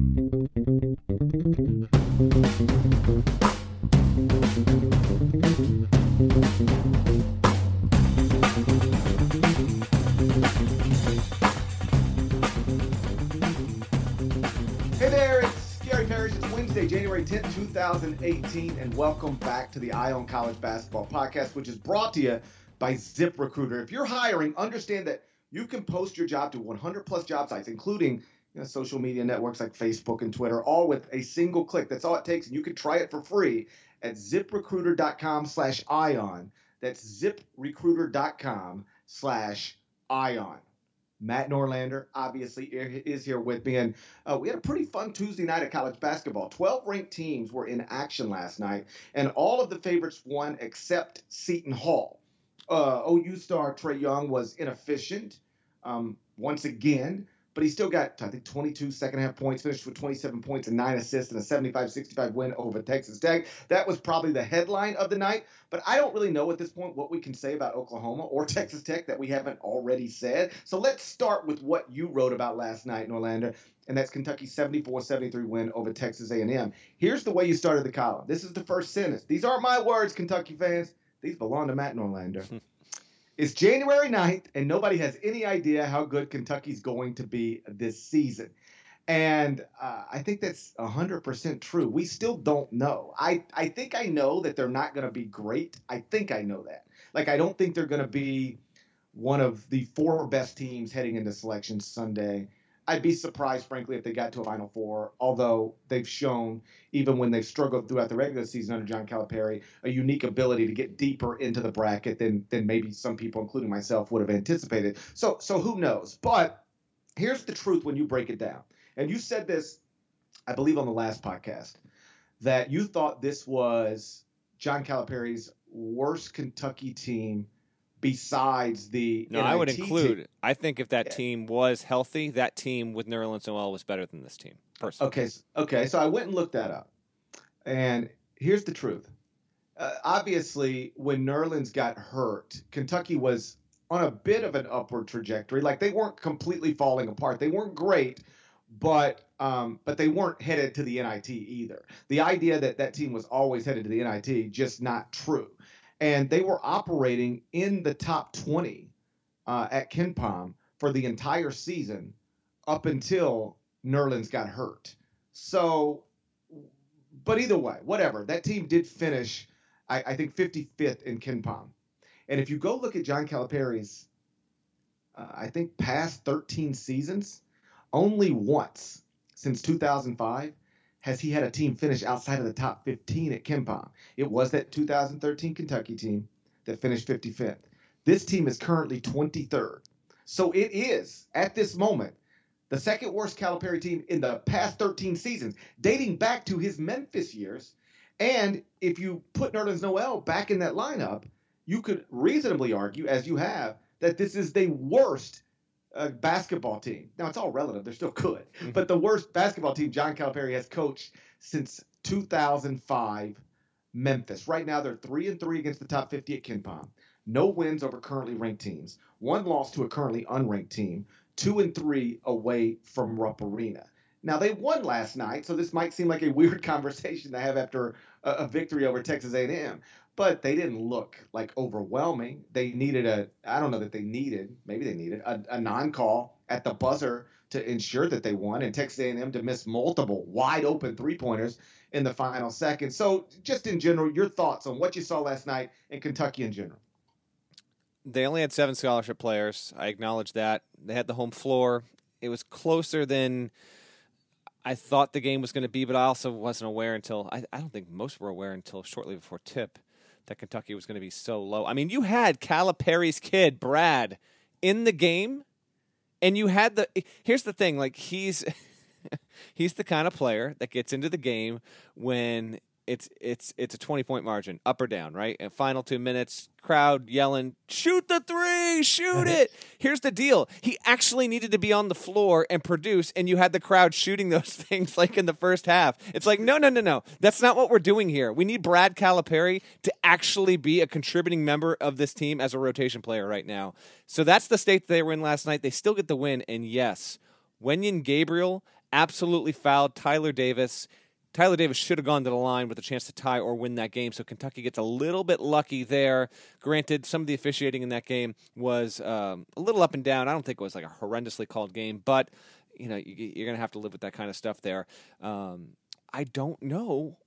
Hey there, it's Gary Parrish. It's Wednesday, January 10th, 2018, and welcome back to the Eye on College Basketball Podcast, which is brought to you by ZipRecruiter. If you're hiring, understand that you can post your job to 100 plus job sites, including you know, social media networks like Facebook and Twitter, all with a single click. That's all it takes, and you can try it for free at ziprecruiter.com slash ion. That's ziprecruiter.com slash ion. Matt Norlander obviously is here with me, and uh, we had a pretty fun Tuesday night of college basketball. Twelve ranked teams were in action last night, and all of the favorites won except Seton Hall. Uh, OU star Trae Young was inefficient um, once again, but he still got I think 22 second half points, finished with 27 points and nine assists, and a 75-65 win over Texas Tech. That was probably the headline of the night. But I don't really know at this point what we can say about Oklahoma or Texas Tech that we haven't already said. So let's start with what you wrote about last night in Orlando, and that's Kentucky's 74-73 win over Texas A&M. Here's the way you started the column. This is the first sentence. These aren't my words, Kentucky fans. These belong to Matt Norlander. it's January 9th, and nobody has any idea how good Kentucky's going to be this season. And uh, I think that's 100% true. We still don't know. I, I think I know that they're not going to be great. I think I know that. Like, I don't think they're going to be one of the four best teams heading into selection Sunday. I'd be surprised, frankly, if they got to a Final Four, although they've shown, even when they've struggled throughout the regular season under John Calipari, a unique ability to get deeper into the bracket than, than maybe some people, including myself, would have anticipated. So, so who knows? But here's the truth when you break it down and you said this, I believe, on the last podcast, that you thought this was John Calipari's worst Kentucky team besides the. No, NIT I would include. team. I think if that Yeah. team was healthy, that team with Nerlens Noel was better than this team. Personally, Okay, okay. So I went and looked that up, and here's the truth. Uh, obviously, when Nerlens got hurt, Kentucky was on a bit of an upward trajectory. Like they weren't completely falling apart. They weren't great, but um, but they weren't headed to the NIT either. The idea that that team was always headed to the NIT just not true, and they were operating in the top 20 uh, at KenPom for the entire season up until Nerlens got hurt. So, but either way, whatever. That team did finish, I, I think, 55th in KenPom. And if you go look at John Calipari's, uh, I think, past 13 seasons, only once since 2005 has he had a team finish outside of the top 15 at KenPom. It was that 2013 Kentucky team that finished 55th. This team is currently 23rd. So it is, at this moment, the second worst Calipari team in the past 13 seasons, dating back to his Memphis years. And if you put Nerlens Noel back in that lineup, you could reasonably argue, as you have, that this is the worst uh, basketball team. Now it's all relative; they're still good, Mhm. but the worst basketball team John Calipari has coached since 2005 Memphis. Right now, they're three and three against the top 50 at KenPom. No wins over currently ranked teams. One loss to a currently unranked team. Two and three away from Rupp Arena. Now they won last night, so this might seem like a weird conversation to have after a, a victory over Texas A&M. But they didn't look like overwhelming. They needed a, I don't know that they needed, maybe they needed a, a non-call at the buzzer to ensure that they won, and Texas A&M to miss multiple wide open three-pointers in the final second. So, just in general, your thoughts on what you saw last night in Kentucky in general? they only had seven scholarship players. I acknowledge that. They had the home floor. It was closer than I thought the game was going to be, but I also wasn't aware until I, I don't think most were aware until shortly before tip that Kentucky was going to be so low. I mean, you had Calipari's kid Brad in the game, and you had the. Here's the thing: like he's he's the kind of player that gets into the game when it's it's it's a 20 point margin up or down right? And final two minutes crowd yelling shoot the three shoot it. Here's the deal. He actually needed to be on the floor and produce and you had the crowd shooting those things like in the first half. It's like no no no no. That's not what we're doing here. We need brad calipari to actually be a contributing member of this team as a rotation player right now. So that's the state that they were in last night. They still get the win and yes Wenyen Gabriel absolutely fouled Tyler Davis. Tyler Davis should have gone to the line with a chance to tie or win that game. So Kentucky gets a little bit lucky there. Granted, some of the officiating in that game was um, a little up and down. I don't think it was like a horrendously called game, but you know you're going to have to live with that kind of stuff there. Um, I don't know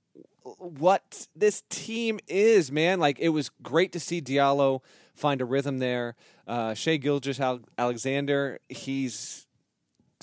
what this team is, man. Like it was great to see Diallo find a rhythm there. Uh, Shai Gilgeous Alexander, he's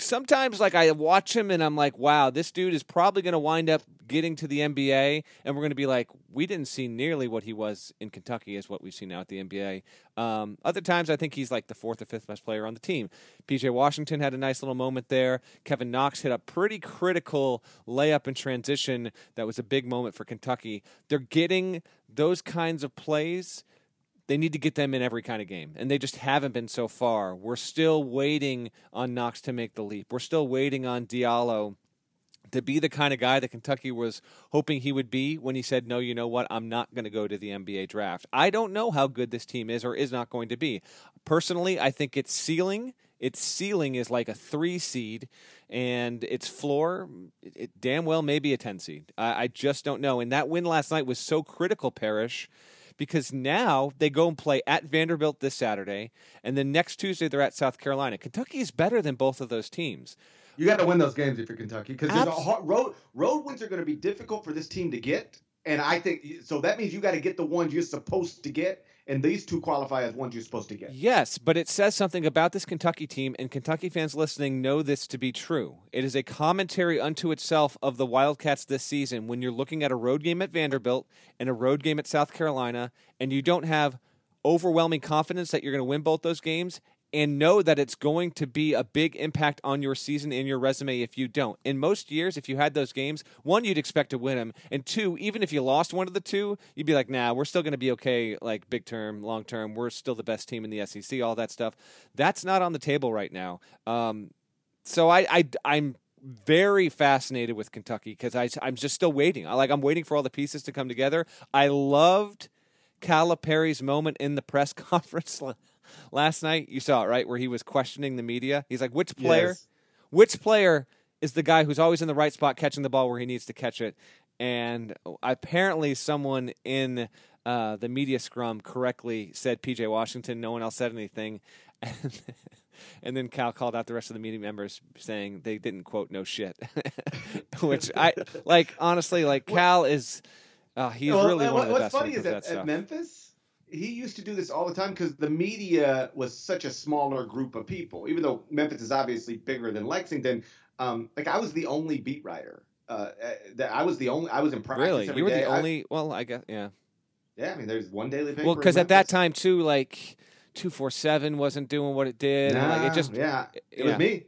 sometimes like I watch him and I'm like, wow, this dude is probably going to wind up getting to the NBA, and we're going to be like, we didn't see nearly what he was in Kentucky as what we've seen now at the NBA. Um, other times, I think he's like the fourth or fifth best player on the team. PJ Washington had a nice little moment there. Kevin Knox hit a pretty critical layup in transition that was a big moment for Kentucky. They're getting those kinds of plays they need to get them in every kind of game, and they just haven't been so far. We're still waiting on Knox to make the leap. We're still waiting on Diallo to be the kind of guy that Kentucky was hoping he would be when he said, No, you know what? I'm not going to go to the NBA draft. I don't know how good this team is or is not going to be. Personally, I think its ceiling. Its ceiling is like a three seed, and its floor, it damn well may be a 10 seed. I, I just don't know. And that win last night was so critical, Parrish, because now they go and play at Vanderbilt this Saturday, and then next Tuesday they're at South Carolina. Kentucky is better than both of those teams. You got to win those games if you're Kentucky because Abs- road road wins are going to be difficult for this team to get, and I think so. That means you got to get the ones you're supposed to get, and these two qualify as ones you're supposed to get. Yes, but it says something about this Kentucky team, and Kentucky fans listening know this to be true. It is a commentary unto itself of the Wildcats this season when you're looking at a road game at Vanderbilt and a road game at South Carolina, and you don't have overwhelming confidence that you're going to win both those games and know that it's going to be a big impact on your season and your resume if you don't. In most years, if you had those games, one, you'd expect to win them, and two, even if you lost one of the two, you'd be like, nah, we're still going to be okay, like big term, long term. We're still the best team in the SEC, all that stuff. That's not on the table right now. Um, so I, I, I'm very fascinated with Kentucky because I'm just still waiting. I like I'm waiting for all the pieces to come together. I loved Calipari's moment in the press conference last night. You saw it, right? Where he was questioning the media. He's like, which player, yes. which player is the guy who's always in the right spot catching the ball where he needs to catch it? And apparently, someone in uh, the media scrum correctly said PJ Washington. No one else said anything. And, then Cal called out the rest of the media members saying they didn't quote no shit, which I like. Honestly, like Cal is, uh, he's well, really one of the what's best. What's funny is that at Memphis, he used to do this all the time because the media was such a smaller group of people. Even though Memphis is obviously bigger than Lexington, um, like I was the only beat writer. Uh, uh that I was the only. I was in practice. Really, you were day. the only. I, well, I guess yeah. Yeah, I mean, there's one daily paper. Well, because at that time too, like two four seven wasn't doing what it did. Nah, like it just yeah, it yeah. was me.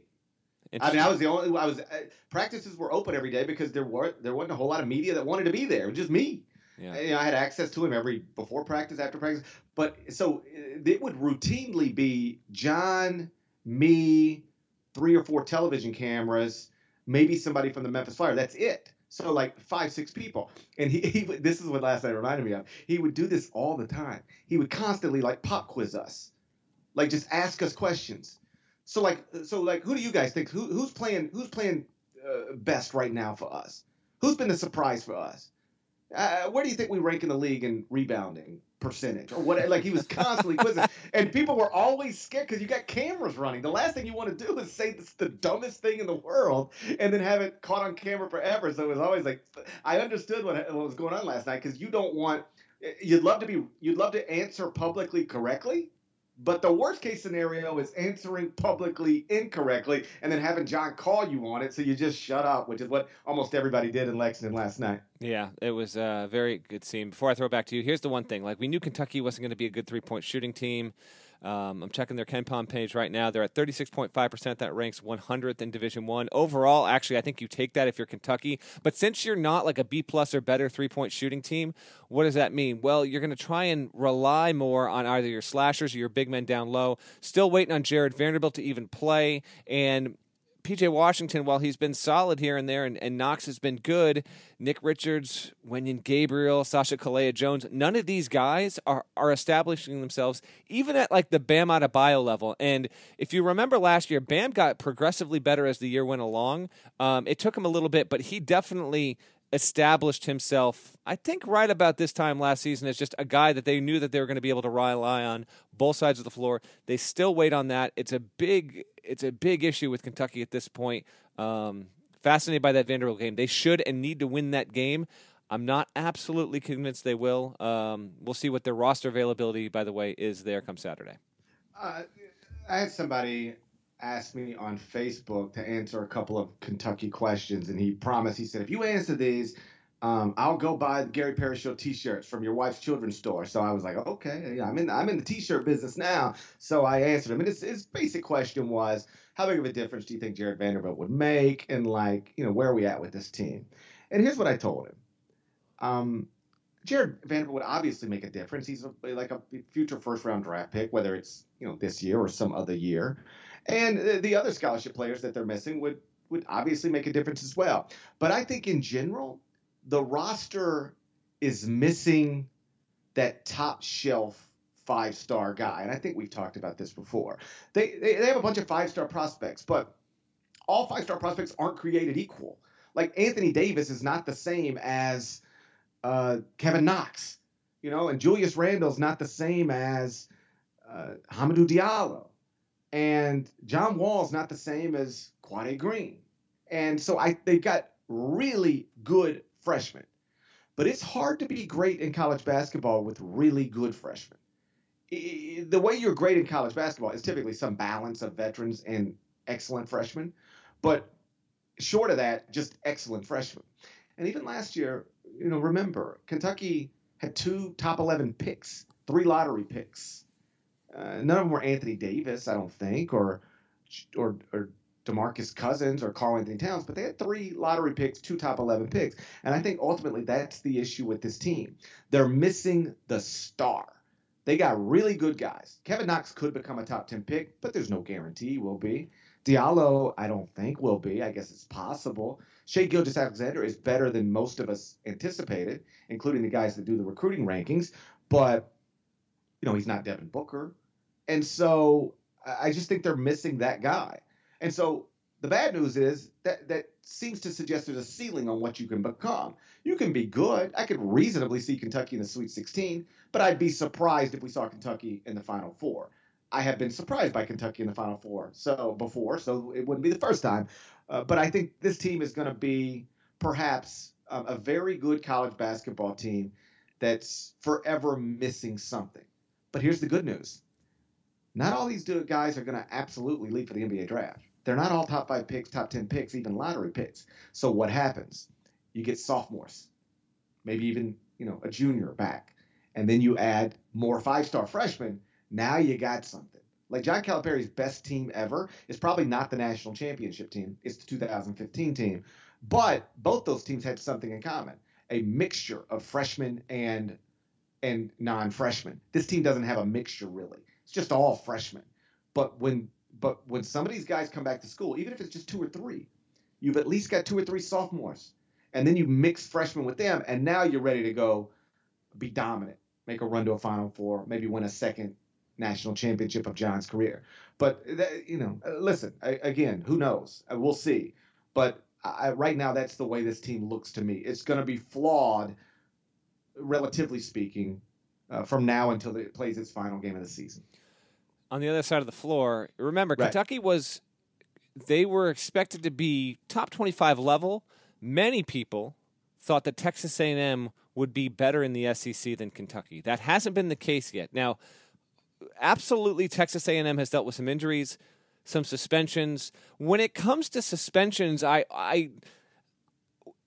I mean, I was the only. I was uh, practices were open every day because there were there wasn't a whole lot of media that wanted to be there. It was just me. Yeah. You know, I had access to him every before practice, after practice. But so it would routinely be John, me, three or four television cameras, maybe somebody from the Memphis Flyer. That's it. So like five, six people. And he, he this is what last night reminded me of. He would do this all the time. He would constantly like pop quiz us, like just ask us questions. So like so like who do you guys think who, who's playing who's playing uh, best right now for us? Who's been the surprise for us? Uh, where do you think we rank in the league in rebounding percentage or what? Like he was constantly quizzing, and people were always scared because you got cameras running. The last thing you want to do is say it's the dumbest thing in the world and then have it caught on camera forever. So it was always like I understood what, what was going on last night because you don't want. You'd love to be. You'd love to answer publicly correctly, but the worst case scenario is answering publicly incorrectly and then having John call you on it, so you just shut up, which is what almost everybody did in Lexington last night. Yeah, it was a very good scene. Before I throw it back to you, here's the one thing: like we knew Kentucky wasn't going to be a good three point shooting team. Um, I'm checking their KenPom page right now. They're at 36.5%. That ranks 100th in Division One overall. Actually, I think you take that if you're Kentucky. But since you're not like a B plus or better three point shooting team, what does that mean? Well, you're going to try and rely more on either your slashers or your big men down low. Still waiting on Jarred Vanderbilt to even play, and PJ Washington, while he's been solid here and there, and, and Knox has been good, Nick Richards, Wenyen Gabriel, Sacha Killeya-Jones, none of these guys are, are establishing themselves even at like the Bam Adebayo level. And if you remember last year, Bam got progressively better as the year went along. Um, it took him a little bit, but he definitely established himself, I think, right about this time last season as just a guy that they knew that they were going to be able to rely on both sides of the floor. They still wait on that. It's a big, it's a big issue with Kentucky at this point. Um, fascinated by that Vanderbilt game. They should and need to win that game. I'm not absolutely convinced they will. Um, we'll see what their roster availability, by the way, is there come Saturday. Uh, I had somebody asked me on Facebook to answer a couple of Kentucky questions, and he promised. He said, "If you answer these, um, I'll go buy Gary Parrish Show T-shirts from your wife's children's store." So I was like, "Okay, yeah, I'm in. I'm in the T-shirt business now." So I answered him, and his, his basic question was, "How big of a difference do you think Jarred Vanderbilt would make?" And like, you know, where are we at with this team? And here's what I told him. Um, Jarred Vanderbilt would obviously make a difference. He's a, like a future first round draft pick, whether it's you know this year or some other year. And the other scholarship players that they're missing would would obviously make a difference as well. But I think in general, the roster is missing that top shelf five star guy. And I think we've talked about this before. They, they, they have a bunch of five star prospects, but all five star prospects aren't created equal. Like Anthony Davis is not the same as uh, Kevin Knox, you know, and Julius Randle's not the same as uh, Hamidou Diallo. And John Wall's not the same as Quade Green. And so I they've got really good freshmen. But it's hard to be great in college basketball with really good freshmen. The way you're great in college basketball is typically some balance of veterans and excellent freshmen. But short of that, just excellent freshmen. And even last year, you know, remember, Kentucky had two top 11 picks, three lottery picks. Uh, none of them were Anthony Davis, I don't think, or or or DeMarcus Cousins or Karl-Anthony Towns, but they had three lottery picks, two top 11 picks. And I think ultimately that's the issue with this team. They're missing the star. They got really good guys. Kevin Knox could become a top 10 pick, but there's no guarantee he will be. Diallo, I don't think will be. I guess it's possible. Shai Gilgeous-Alexander is better than most of us anticipated, including the guys that do the recruiting rankings. But, you know, he's not Devin Booker. And so I just think they're missing that guy. And so the bad news is that that seems to suggest there's a ceiling on what you can become. You can be good. I could reasonably see Kentucky in the Sweet 16, but I'd be surprised if we saw Kentucky in the Final Four. I have been surprised by Kentucky in the Final Four so before, so it wouldn't be the first time. Uh, but I think this team is going to be perhaps um, a very good college basketball team that's forever missing something. But here's the good news not all these guys are going to absolutely leave for the NBA draft. They're not all top five picks, top 10 picks, even lottery picks. So what happens? You get sophomores, maybe even, you know, a junior back. And then you add more five star freshmen. Now you got something. Like John Calipari's best team ever is probably not the national championship team. It's the 2015 team. But both those teams had something in common a mixture of freshmen and and non-freshmen. This team doesn't have a mixture really. It's just all freshmen. But when but when some of these guys come back to school, even if it's just two or three, you've at least got two or three sophomores. And then you mix freshmen with them, and now you're ready to go be dominant, make a run to a Final Four, maybe win a second national championship of John's career. But that, you know, uh, listen, I, again, who knows? Uh, we'll see. But I, right now, that's the way this team looks to me. It's going to be flawed, relatively speaking, uh, from now until it plays its final game of the season. On the other side of the floor, remember right. Kentucky was they were expected to be top 25 level. Many people thought that Texas A&M would be better in the SEC than Kentucky. That hasn't been the case yet. Now, absolutely Texas A&M has dealt with some injuries, some suspensions. When it comes to suspensions, I I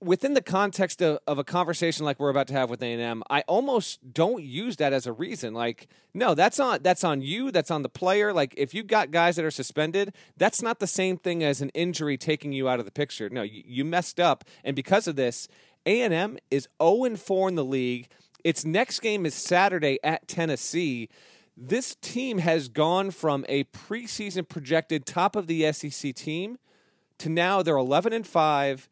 within the context of, of a conversation like we're about to have with A&M, I almost don't use that as a reason. Like, no, that's on that's on you, that's on the player. Like if you got guys that are suspended, that's not the same thing as an injury taking you out of the picture. No, you, you messed up and because of this, A&M is 0 4 in the league. Its next game is Saturday at Tennessee. This team has gone from a preseason projected top of the SEC team to now they're 11 and 5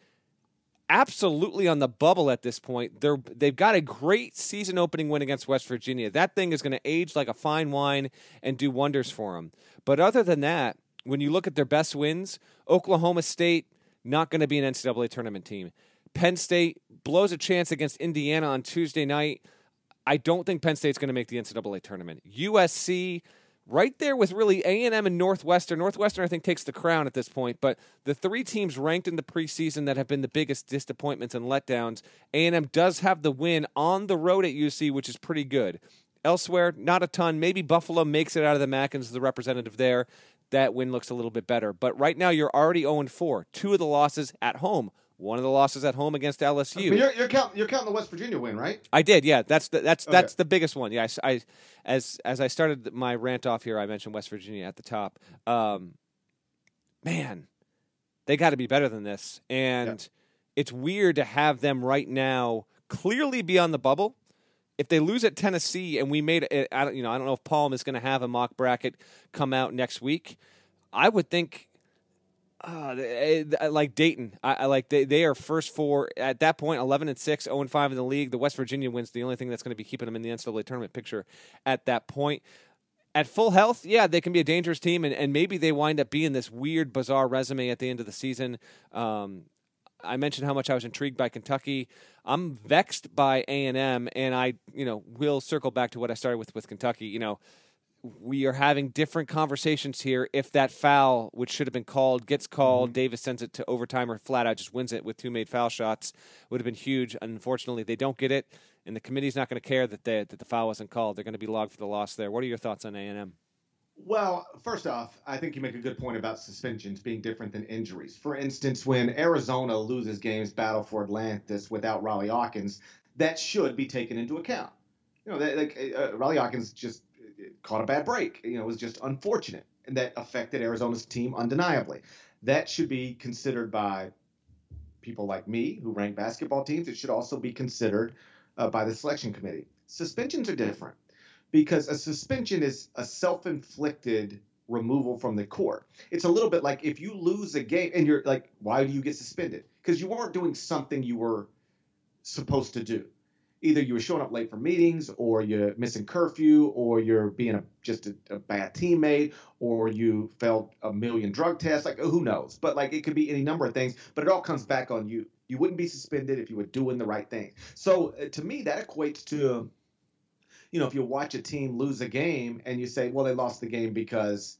absolutely on the bubble at this point. They're they've got a great season opening win against West Virginia. That thing is going to age like a fine wine and do wonders for them. But other than that, when you look at their best wins, Oklahoma State not going to be an NCAA tournament team. Penn State blows a chance against Indiana on Tuesday night. I don't think Penn State's going to make the NCAA tournament. USC right there with really A&M and Northwestern. Northwestern I think takes the crown at this point, but the three teams ranked in the preseason that have been the biggest disappointments and letdowns, A&M does have the win on the road at UC, which is pretty good. Elsewhere, not a ton. Maybe Buffalo makes it out of the MAC and is the representative there. That win looks a little bit better. But right now, you're already 0 4. Two of the losses at home. One of the losses at home against LSU. But you're, you're, counting, you're counting the West Virginia win, right? I did, yeah. That's the, that's okay. that's the biggest one. Yeah, I, I, as as I started my rant off here, I mentioned West Virginia at the top. Um, man, they got to be better than this, and yeah. it's weird to have them right now clearly be on the bubble. If they lose at Tennessee, and we made it, I don't, you know, I don't know if Palm is going to have a mock bracket come out next week. I would think uh, like Dayton, I, I, like they, they are first four at that point, eleven and six, zero oh and five in the league. The West Virginia wins the only thing that's going to be keeping them in the NCAA tournament picture at that point. At full health, yeah, they can be a dangerous team, and, and maybe they wind up being this weird, bizarre resume at the end of the season. Um, I mentioned how much I was intrigued by Kentucky. I'm vexed by A and M, and I, you know, will circle back to what I started with with Kentucky. You know, we are having different conversations here. If that foul, which should have been called, gets called, mm-hmm. Davis sends it to overtime or flat out just wins it with two made foul shots, would have been huge. Unfortunately, they don't get it, and the committee's not going to care that they, that the foul wasn't called. They're going to be logged for the loss there. What are your thoughts on A and M? Well, first off, I think you make a good point about suspensions being different than injuries. For instance, when Arizona loses games battle for Atlantis without Rawle Alkins, that should be taken into account. You know, like uh, Rawle Alkins just caught a bad break. You know, it was just unfortunate, and that affected Arizona's team undeniably. That should be considered by people like me who rank basketball teams. It should also be considered uh, by the selection committee. Suspensions are different because a suspension is a self-inflicted removal from the court. It's a little bit like if you lose a game and you're like, why do you get suspended? Because you weren't doing something you were supposed to do either you were showing up late for meetings or you're missing curfew or you're being a, just a, a, bad teammate or you failed a million drug tests like who knows? But like it could be any number of things but it all comes back on you. You wouldn't be suspended if you were doing the right thing. So uh, to me that equates to you know if you watch a team lose a game and you say well they lost the game because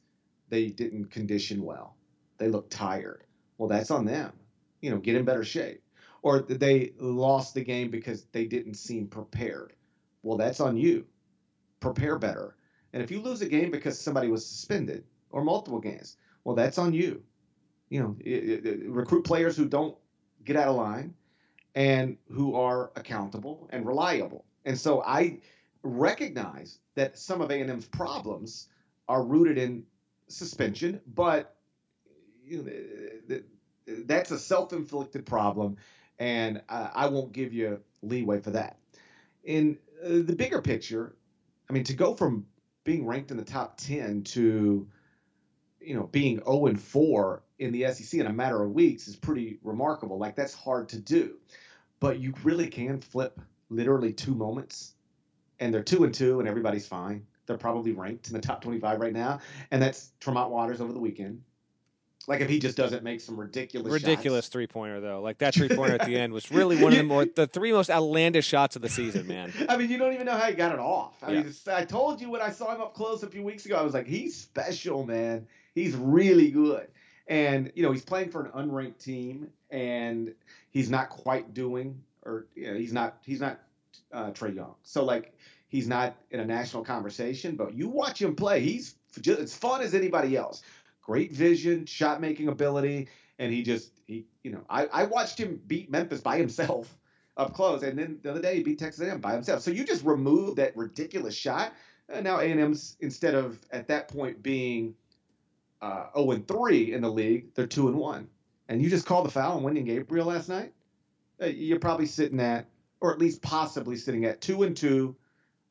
they didn't condition well. They look tired. Well that's on them. You know get in better shape or they lost the game because they didn't seem prepared. Well, that's on you. Prepare better. And if you lose a game because somebody was suspended or multiple games, well, that's on you. You know, it, it, recruit players who don't get out of line and who are accountable and reliable. And so I recognize that some of A&M's problems are rooted in suspension, but you know, that's a self-inflicted problem and uh, I won't give you leeway for that. In uh, the bigger picture, I mean, to go from being ranked in the top 10 to you know being 0 and 4 in the SEC in a matter of weeks is pretty remarkable. Like that's hard to do, but you really can flip literally two moments, and they're two and two, and everybody's fine. They're probably ranked in the top 25 right now, and that's Tremont Waters over the weekend. Like if he just doesn't make some ridiculous ridiculous three pointer though. Like that three pointer at the end was really one of the more the three most outlandish shots of the season, man. I mean, you don't even know how he got it off. I yeah. mean, I told you when I saw him up close a few weeks ago, I was like, he's special, man. He's really good. And you know, he's playing for an unranked team, and he's not quite doing, or you know, he's not he's not uh, Trae Young. So like, he's not in a national conversation. But you watch him play, he's just as fun as anybody else great vision, shot making ability, and he just he you know I, I watched him beat Memphis by himself up close, and then the other day he beat Texas A&M by himself. So you just remove that ridiculous shot, and now A&M's instead of at that point being uh, 0 and 3 in the league, they're 2 and 1. And you just called the foul on Wenyen Gabriel last night. Uh, you're probably sitting at, or at least possibly sitting at 2 and 2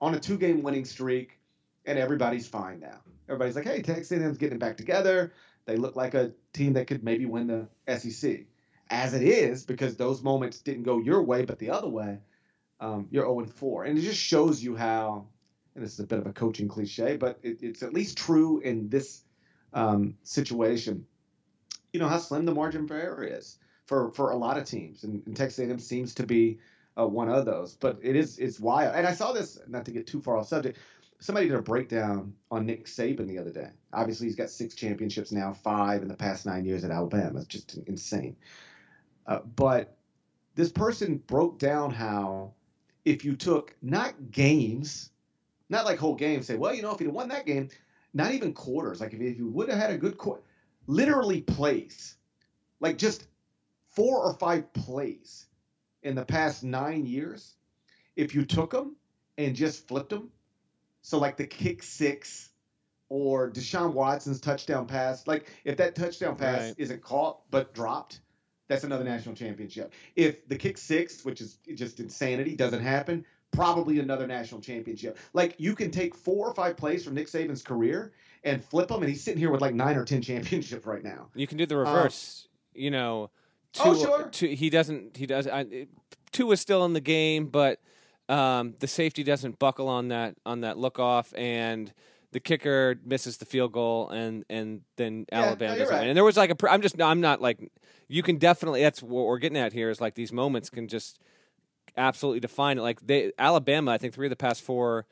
on a two game winning streak, and everybody's fine now everybody's like, hey, Texas A&M's getting back together. They look like a team that could maybe win the SEC. As it is, because those moments didn't go your way, but the other way, um, you're 0 4. And it just shows you how, and this is a bit of a coaching cliche, but it, it's at least true in this um, situation. You know how slim the margin for error is for, for a lot of teams, and, and Texas A&M seems to be uh, one of those. But it is it's wild, and I saw this not to get too far off subject somebody did a breakdown on Nick Saban the other day. Obviously, he's got six championships now, five in the past nine years at Alabama. It's just insane. Uh, but this person broke down how if you took not games, not like whole games, say, well, you know, if he'd won that game, not even quarters, like if, if you would have had a good quarter, literally plays, like just four or five plays in the past nine years, if you took them and just flipped them so like the kick six or Deshaun Watson's touchdown pass, like if that touchdown pass right. isn't caught but dropped, that's another national championship. If the kick six, which is just insanity, doesn't happen, probably another national championship. Like you can take four or five plays from Nick Saban's career and flip them, and he's sitting here with like nine or ten championships right now. You can do the reverse. Um, you know, two, oh sure. Two, he doesn't. He does. I, two is still in the game, but um, the safety doesn't buckle on that on that look off, and the kicker misses the field goal, and and then yeah, Alabama no, doesn't. Right. And there was like a. I'm just. I'm not like. You can definitely. That's what we're getting at here. Is like these moments can just absolutely define it. Like they Alabama, I think three of the past four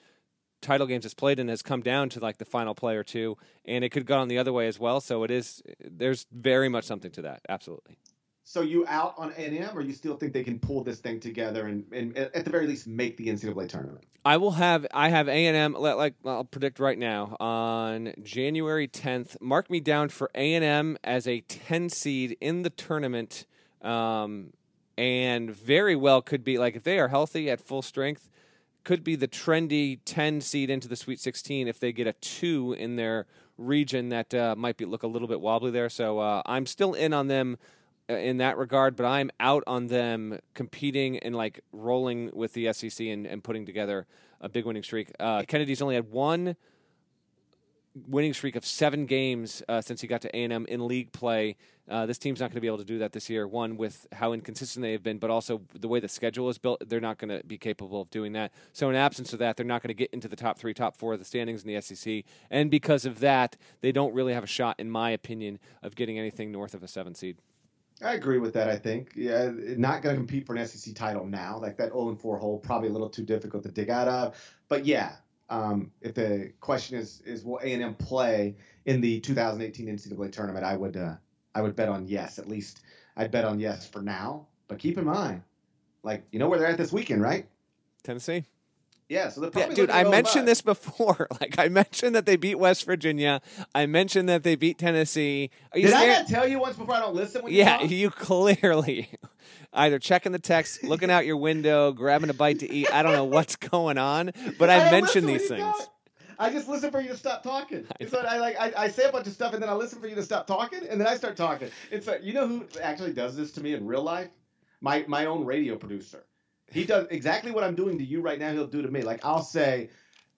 title games it's played in has come down to like the final play or two, and it could go on the other way as well. So it is. There's very much something to that. Absolutely. So you out on A&M, or you still think they can pull this thing together and, and at the very least make the NCAA tournament? I will have I have A&M like I'll predict right now on January 10th. Mark me down for A&M as a 10 seed in the tournament, um, and very well could be like if they are healthy at full strength, could be the trendy 10 seed into the Sweet 16 if they get a two in their region that uh, might be look a little bit wobbly there. So uh, I'm still in on them in that regard, but I'm out on them competing and like rolling with the SEC and, and putting together a big winning streak. Uh, Kennedy's only had one winning streak of seven games uh, since he got to A&M in league play. Uh, this team's not going to be able to do that this year. One with how inconsistent they have been, but also the way the schedule is built, they're not going to be capable of doing that. So in absence of that, they're not going to get into the top three, top four of the standings in the SEC, and because of that, they don't really have a shot, in my opinion, of getting anything north of a seven seed. I agree with that. I think yeah, not going to compete for an SEC title now. Like that 0 4 hole, probably a little too difficult to dig out of. But yeah, um, if the question is is will A and M play in the 2018 NCAA tournament, I would uh, I would bet on yes. At least I'd bet on yes for now. But keep in mind, like you know where they're at this weekend, right? Tennessee. Yeah, so yeah, dude, I mentioned this before. Like, I mentioned that they beat West Virginia. I mentioned that they beat Tennessee. Did scared? I not tell you once before I don't listen? yeah, you, you clearly either checking the text, looking out your window, grabbing a bite to eat. I don't know what's going on, but I, I mentioned these things. I just listen for you to stop talking. I, so I like I, I, say a bunch of stuff and then I listen for you to stop talking and then I start talking. It's like you know who actually does this to me in real life? My my own radio producer. He does exactly what I'm doing to you right now. He'll do to me. Like I'll say,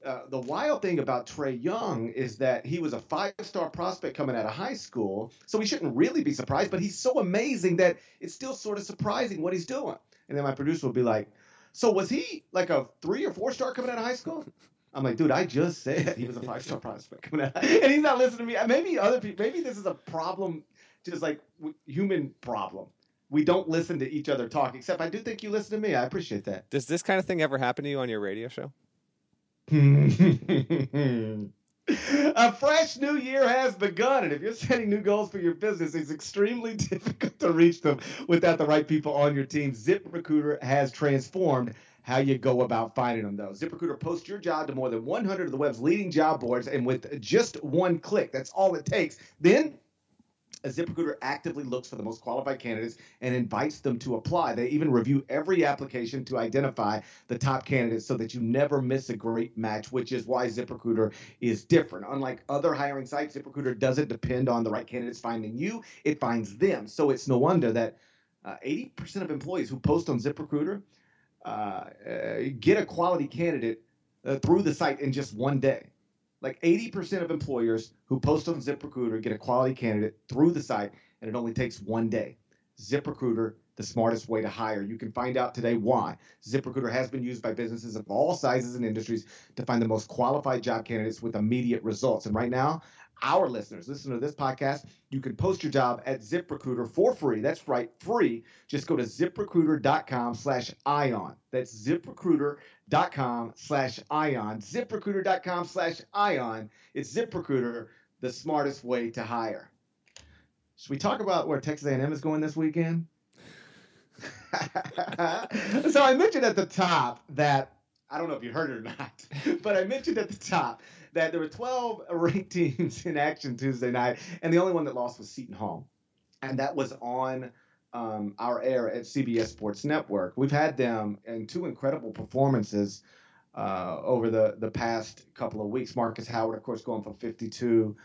uh, the wild thing about Trae Young is that he was a five-star prospect coming out of high school, so we shouldn't really be surprised. But he's so amazing that it's still sort of surprising what he's doing. And then my producer will be like, "So was he like a three or four-star coming out of high school?" I'm like, dude, I just said he was a five-star prospect coming out, and he's not listening to me. Maybe other people, maybe this is a problem, just like human problem we don't listen to each other talk. Except I do think you listen to me. I appreciate that. Does this kind of thing ever happen to you on your radio show? A fresh new year has begun, and if you're setting new goals for your business, it's extremely difficult to reach them without the right people on your team. ZipRecruiter has transformed how you go about finding them, though. ZipRecruiter posts your job to more than 100 of the web's leading job boards, and with just one click, that's all it takes. Then a ZipRecruiter actively looks for the most qualified candidates and invites them to apply. They even review every application to identify the top candidates so that you never miss a great match, which is why ZipRecruiter is different. Unlike other hiring sites, ZipRecruiter doesn't depend on the right candidates finding you, it finds them. So it's no wonder that uh, 80% of employees who post on ZipRecruiter uh, uh, get a quality candidate uh, through the site in just one day. Like 80% of employers who post on ZipRecruiter get a quality candidate through the site, and it only takes one day. ZipRecruiter, the smartest way to hire. You can find out today why. ZipRecruiter has been used by businesses of all sizes and industries to find the most qualified job candidates with immediate results. And right now, our listeners listen to this podcast you can post your job at ziprecruiter for free that's right free just go to ziprecruiter.com slash ion that's ziprecruiter.com slash ion. Ziprecruiter.com slash ion it's ziprecruiter the smartest way to hire. Should we talk about where texas a&m is going this weekend? So i mentioned at the top that i don't know if you heard it or not but i mentioned at the top that there were 12 ranked teams in action Tuesday night, and the only one that lost was Seton Hall, and that was on um, our air at CBS Sports Network. We've had them in two incredible performances uh, over the the past couple of weeks. Markus Howard, of course, going for 52.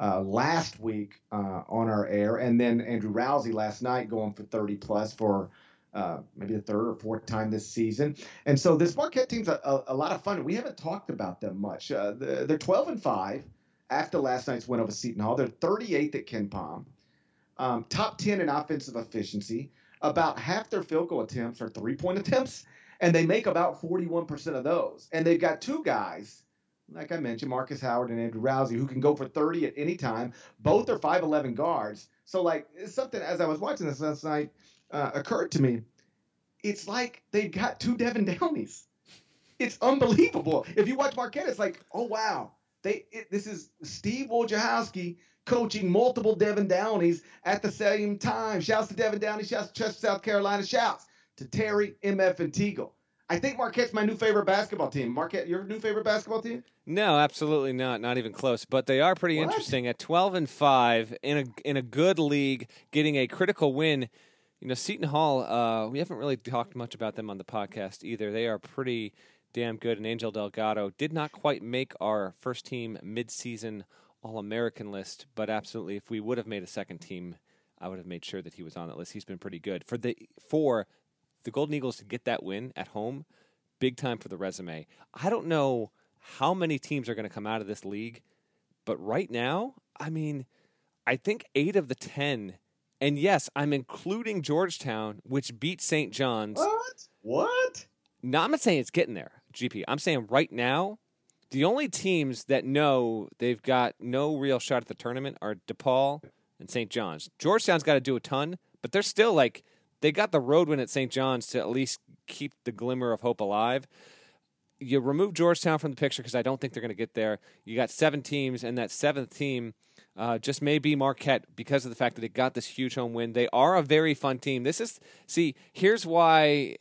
Uh, last week uh, on our air, and then Andrew Rowsey last night going for 30 plus for uh, maybe the third or fourth time this season. And so this Marquette team's a, a, a lot of fun. We haven't talked about them much. Uh, they're 12 and 5 after last night's win over Seton Hall. They're 38th at KenPom, um, top 10 in offensive efficiency. About half their field goal attempts are three point attempts, and they make about 41% of those. And they've got two guys, like I mentioned, Markus Howard and Andrew Rowsey, who can go for 30 at any time. Both are 5'11 guards. So, like, something as I was watching this last night, uh, occurred to me. It's like they've got two Devin Downies. It's unbelievable. If you watch Marquette, it's like, oh wow, they it, this is Steve Wojciechowski coaching multiple Devin Downies at the same time. Shouts to Devin Downey. Shouts to Chester, South Carolina. Shouts to Terry, MF, and Teagle. I think Marquette's my new favorite basketball team. Marquette, your new favorite basketball team? No, absolutely not. Not even close. But they are pretty what? interesting at twelve and five in a in a good league, getting a critical win you know, Seton Hall, uh, we haven't really talked much about them on the podcast either. They are pretty damn good. And Angel Delgado did not quite make our first team midseason All American list, but absolutely, if we would have made a second team, I would have made sure that he was on that list. He's been pretty good for the for the Golden Eagles to get that win at home. Big time for the resume. I don't know how many teams are going to come out of this league, but right now, I mean, I think eight of the ten and yes, I'm including Georgetown, which beat St. John's. What? What? No, I'm not saying it's getting there, GP. I'm saying right now, the only teams that know they've got no real shot at the tournament are DePaul and St. John's. Georgetown's got to do a ton, but they're still like they got the road win at St. John's to at least keep the glimmer of hope alive. You remove Georgetown from the picture because I don't think they're going to get there. You got seven teams, and that seventh team uh, just may be Marquette because of the fact that it got this huge home win. They are a very fun team. This is see. Here's why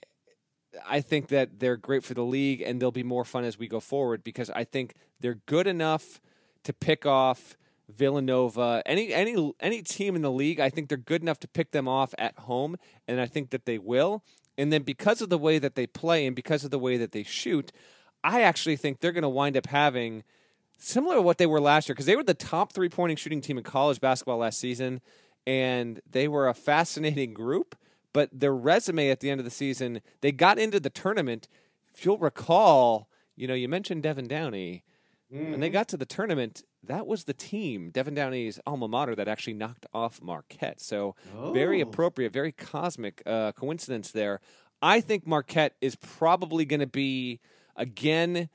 I think that they're great for the league, and they'll be more fun as we go forward because I think they're good enough to pick off Villanova, any any any team in the league. I think they're good enough to pick them off at home, and I think that they will. And then because of the way that they play and because of the way that they shoot, I actually think they're going to wind up having similar to what they were last year because they were the top three pointing shooting team in college basketball last season, and they were a fascinating group. But their resume at the end of the season, they got into the tournament. If you'll recall, you know, you mentioned Devin Downey. Mm-hmm. When they got to the tournament, that was the team, Devin Downey's alma mater, that actually knocked off Marquette. So oh. very appropriate, very cosmic uh, coincidence there. I think Marquette is probably going to be again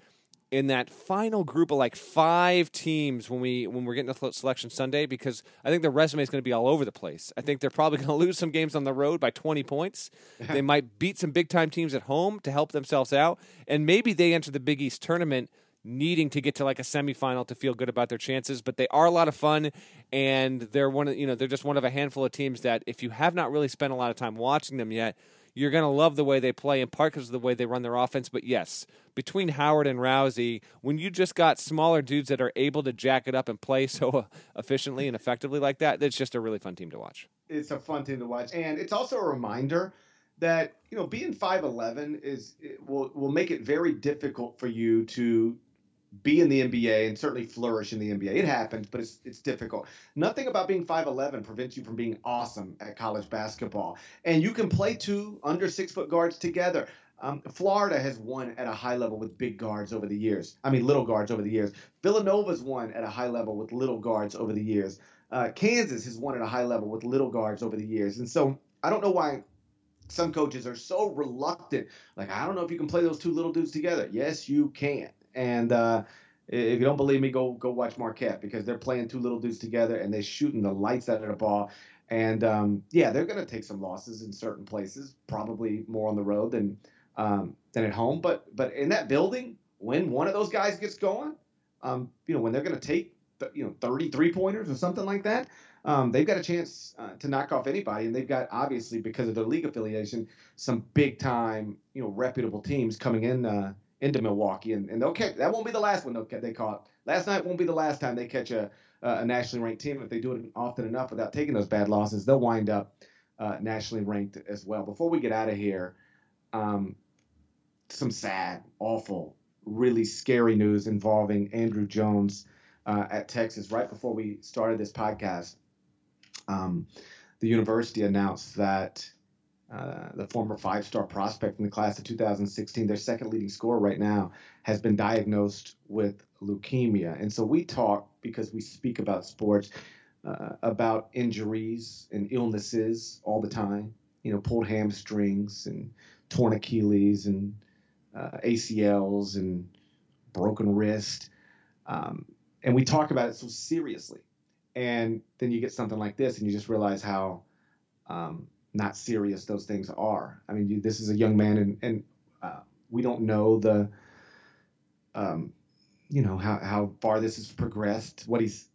in that final group of like five teams when we when we're getting to selection Sunday because I think their resume is going to be all over the place. I think they're probably going to lose some games on the road by 20 points. they might beat some big time teams at home to help themselves out, and maybe they enter the Big East tournament needing to get to like a semifinal to feel good about their chances. But they are a lot of fun, and they're one of you know they're just one of a handful of teams that if you have not really spent a lot of time watching them yet you're going to love the way they play, in part because of the way they run their offense. But yes, between Howard and Rowsey, when you just got smaller dudes that are able to jack it up and play so efficiently and effectively like that, it's just a really fun team to watch. It's a fun team to watch, and it's also a reminder that you know being 5'11 is will will make it very difficult for you to be in the NBA and certainly flourish in the NBA. It happens, but it's it's difficult. Nothing about being 5'11 prevents you from being awesome at college basketball. And you can play two under six foot guards together. Um, Florida has won at a high level with big guards over the years. I mean, little guards over the years. Villanova's won at a high level with little guards over the years. Uh, Kansas has won at a high level with little guards over the years. And so I don't know why some coaches are so reluctant. Like, I don't know if you can play those two little dudes together. Yes, you can. And uh, if you don't believe me, go go watch Marquette because they're playing two little dudes together and they're shooting the lights out of the ball. And um, yeah, they're going to take some losses in certain places, probably more on the road than um, than at home. But but in that building, when one of those guys gets going, um, you know, when they're going to take you know 33 pointers or something like that, um, they've got a chance uh, to knock off anybody, and they've got obviously because of their league affiliation, some big time you know reputable teams coming in uh, into Milwaukee, and, and they'll catch. That won't be the last one they'll they caught. Last night won't be the last time they catch a a nationally ranked team. If they do it often enough without taking those bad losses, they'll wind up uh, nationally ranked as well. Before we get out of here, um, some sad, awful, really scary news involving Andrew Jones uh, at Texas. Right before we started this podcast, um, the university announced that uh, the former five star prospect in the class of 2016, their second leading scorer right now, has been diagnosed with leukemia. And so we talk because we speak about sports, uh, about injuries and illnesses all the time. You know, pulled hamstrings and torn Achilles and uh, ACLs and broken wrist. Um, and we talk about it so seriously. And then you get something like this, and you just realize how um, not serious those things are. I mean, you, this is a young man, and, and uh, we don't know the, um, you know, how, how far this has progressed, what he's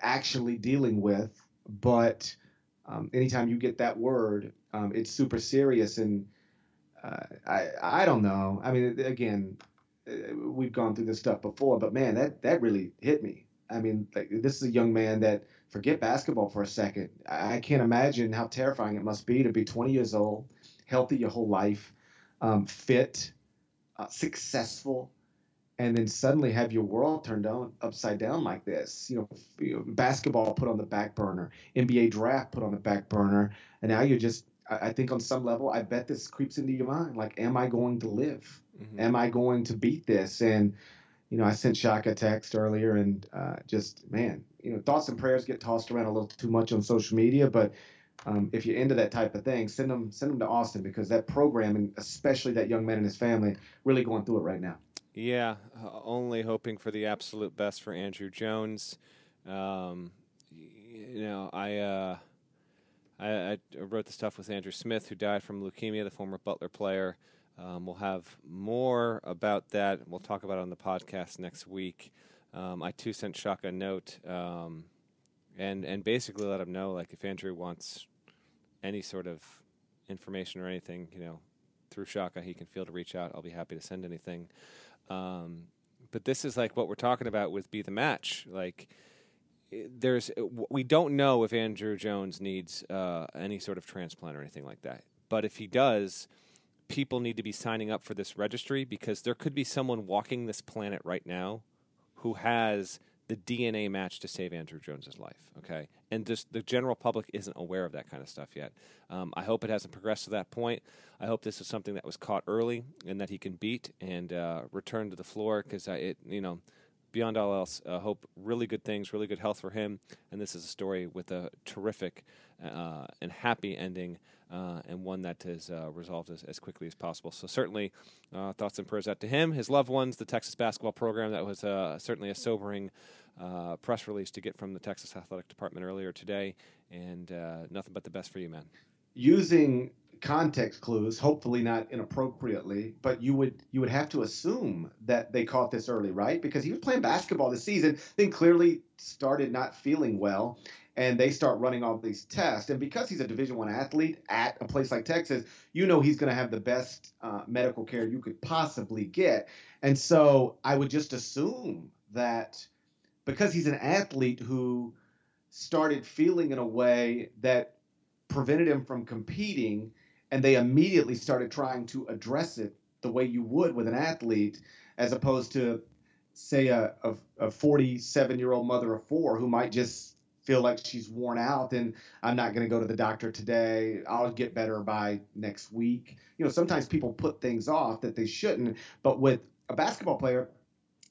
actually dealing with. But um, anytime you get that word, um, it's super serious. And uh, I I don't know. I mean, again, uh, we've gone through this stuff before, but man, that that really hit me. I mean, like, this is a young man that forget basketball for a second. I can't imagine how terrifying it must be to be 20 years old, healthy your whole life, um, fit, uh, successful, and then suddenly have your world turned on upside down like this. You know, basketball put on the back burner, NBA draft put on the back burner, and now you're just I think on some level, I bet this creeps into your mind. Like, am I going to live? Mm-hmm. Am I going to beat this? And, you know, I sent Shaka a text earlier and uh, just, man, you know, thoughts and prayers get tossed around a little too much on social media. But um, if you're into that type of thing, send them, send them to Austin because that program, and especially that young man and his family, really going through it right now. Yeah, uh, only hoping for the absolute best for Andrew Jones. Um, you know, I. Uh, I, I, wrote the stuff with Andrew Smith, who died from leukemia, the former Butler player. Um, we'll have more about that. We'll talk about it on the podcast next week. Um, I too sent Shaka a note um, and and basically let him know like if Andrew wants any sort of information or anything, you know, through Shaka, he can feel to reach out. I'll be happy to send anything. Um, but this is like what we're talking about with Be the Match. Like, there's we don't know if Andrew Jones needs uh, any sort of transplant or anything like that. But if he does, people need to be signing up for this registry because there could be someone walking this planet right now who has the DNA match to save Andrew Jones's life. Okay, and just the general public isn't aware of that kind of stuff yet. Um, I hope it hasn't progressed to that point. I hope this is something that was caught early and that he can beat and uh, return to the floor because it, you know beyond all else, uh, hope really good things, really good health for him. And this is a story with a terrific uh, and happy ending, uh, and one that is uh, resolved as, as, quickly as possible. So certainly, uh, thoughts and prayers out to him, his loved ones, the Texas basketball program. That was uh, certainly a sobering. press release to get from the Texas Athletic Department earlier today, and nothing but the best for you, man. Using context clues, hopefully not inappropriately, but you would you would have to assume that they caught this early, right? Because he was playing basketball this season, then clearly started not feeling well, and they start running all these tests. And because he's a Division One athlete at a place like Texas, you know he's going to have the best uh, medical care you could possibly get. And so I would just assume that because he's an athlete who started feeling in a way that prevented him from competing and they immediately started trying to address it the way you would with an athlete, as opposed to say a a 47 year old mother of four who might just feel like she's worn out then I'm not going to go to the doctor today. I'll get better by next week. You know, sometimes people put things off that they shouldn't, but with a basketball player,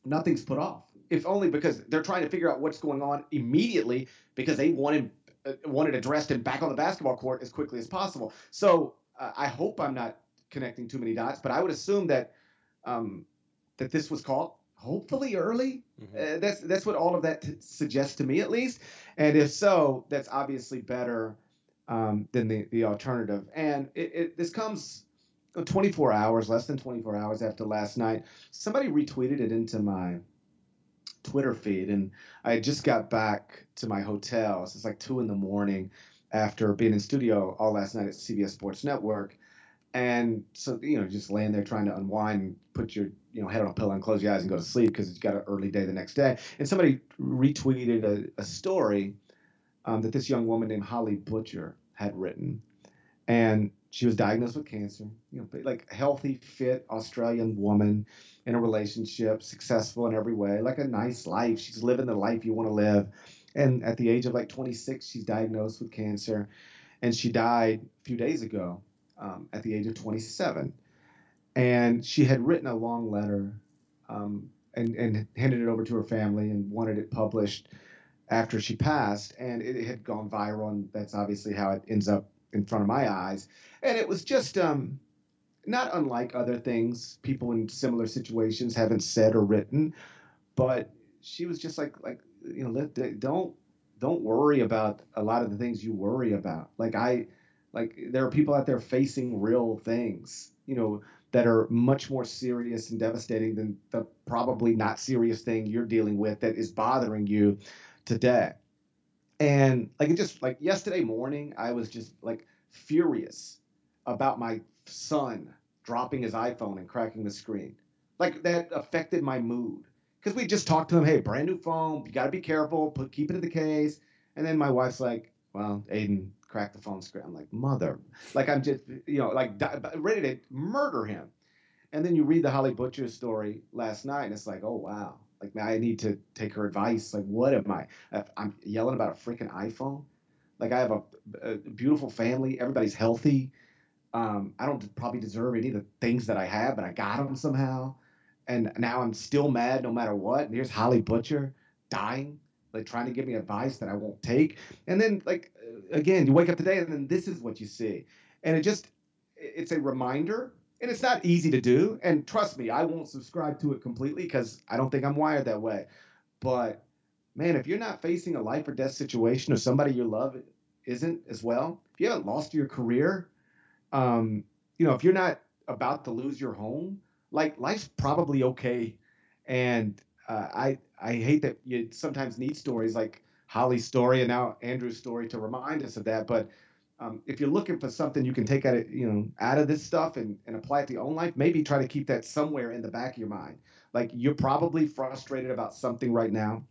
nothing's put off. If only because they're trying to figure out what's going on immediately because they want him uh, wanted addressed and back on the basketball court as quickly as possible. So uh, I hope I'm not connecting too many dots, but I would assume that um, that this was caught hopefully early. Mm-hmm. Uh, that's that's what all of that t- suggests to me at least. And if so, that's obviously better um, than the the alternative. And it, it, this comes 24 hours, less than 24 hours after last night. Somebody retweeted it into my Twitter feed, and I just got back to my hotel. So it's like two in the morning after being in studio all last night at CBS Sports Network. And so, you know, just laying there trying to unwind and put your, you know, head on a pillow and close your eyes and go to sleep because you've got an early day the next day. And somebody retweeted a, a story um, that this young woman named Holly Butcher had written. And she was diagnosed with cancer, you know, like healthy, fit Australian woman in a relationship, successful in every way, like a nice life. She's living the life you want to live. And at the age of like 26, she's diagnosed with cancer. And she died a few days ago um, at the age of 27. And she had written a long letter um, and, and handed it over to her family and wanted it published after she passed. And it had gone viral. And that's obviously how it ends up in front of my eyes. And it was just um, not unlike other things people in similar situations haven't said or written. But she was just like, like you know, let, don't don't worry about a lot of the things you worry about. Like I, like there are people out there facing real things, you know, that are much more serious and devastating than the probably not serious thing you're dealing with that is bothering you today. And like it just like yesterday morning, I was just like furious about my son dropping his iPhone and cracking the screen. Like that affected my mood because we just talked to him. Hey, brand new phone. You got to be careful. Put keep it in the case. And then my wife's like, "Well, Aiden cracked the phone screen." I'm like, "Mother!" Like I'm just you know like ready to murder him. And then you read the Holly Butcher story last night, and it's like, "Oh wow!" Like I need to take her advice. Like what am I? I'm yelling about a freaking iPhone. Like I have a, a beautiful family. Everybody's healthy. Um, I don't probably deserve any of the things that I have, but I got them somehow and now I'm still mad no matter what. And here's Holly Butcher dying, like trying to give me advice that I won't take. And then like again, you wake up today and then this is what you see. And it just it's a reminder and it's not easy to do. And trust me, I won't subscribe to it completely because I don't think I'm wired that way. But man, if you're not facing a life or death situation or somebody you love isn't as well, if you haven't lost your career, um, you know, if you're not about to lose your home, like life's probably okay. And uh, I I hate that you sometimes need stories like Holly's story and now Andrew's story to remind us of that. But um, if you're looking for something you can take out of you know out of this stuff and, and apply it to your own life, maybe try to keep that somewhere in the back of your mind. Like you're probably frustrated about something right now,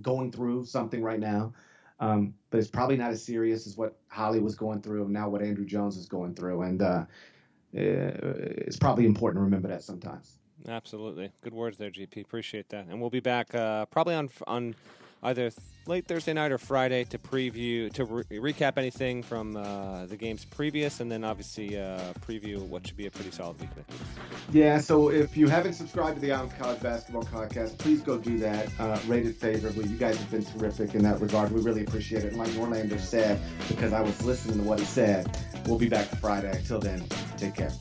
going through something right now. Um, but it's probably not as serious as what Holly was going through and now what Andrew Jones is going through. And uh, it's probably important to remember that sometimes. Absolutely, good words there, GP. Appreciate that, and we'll be back uh, probably on on either late Thursday night or Friday to preview to re- recap anything from uh, the games previous, and then obviously uh, preview what should be a pretty solid week. Yeah. So if you haven't subscribed to the Eye College Basketball Podcast, please go do that. Uh, rate it favorably. You guys have been terrific in that regard. We really appreciate it. And like Norlander said, because I was listening to what he said, we'll be back Friday. Until then, take care.